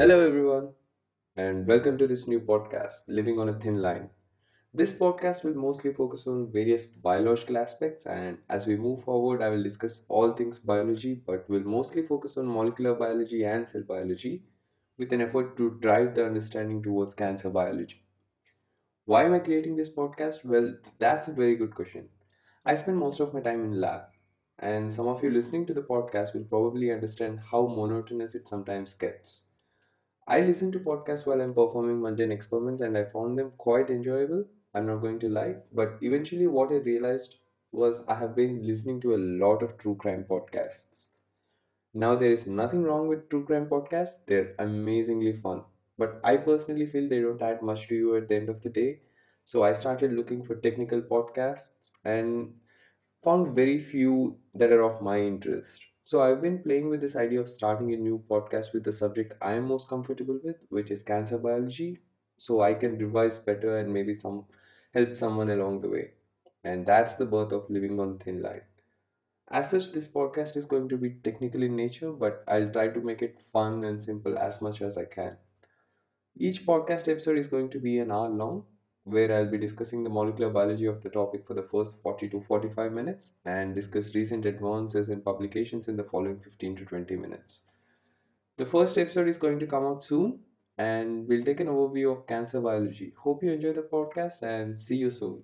Hello, everyone, and welcome to this new podcast, Living on a Thin Line. This podcast will mostly focus on various biological aspects, and as we move forward, I will discuss all things biology, but will mostly focus on molecular biology and cell biology with an effort to drive the understanding towards cancer biology. Why am I creating this podcast? Well, that's a very good question. I spend most of my time in lab, and some of you listening to the podcast will probably understand how monotonous it sometimes gets. I listen to podcasts while I'm performing mundane experiments and I found them quite enjoyable. I'm not going to lie, but eventually, what I realized was I have been listening to a lot of true crime podcasts. Now, there is nothing wrong with true crime podcasts, they're amazingly fun. But I personally feel they don't add much to you at the end of the day. So I started looking for technical podcasts and found very few that are of my interest. So I've been playing with this idea of starting a new podcast with the subject I am most comfortable with, which is cancer biology, so I can revise better and maybe some help someone along the way. And that's the birth of Living on Thin Line. As such, this podcast is going to be technical in nature, but I'll try to make it fun and simple as much as I can. Each podcast episode is going to be an hour long, where I'll be discussing the molecular biology of the topic for the first 40 to 45 minutes and discuss recent advances and publications in the following 15 to 20 minutes. The first episode is going to come out soon, and we'll take an overview of cancer biology. Hope you enjoy the podcast and see you soon.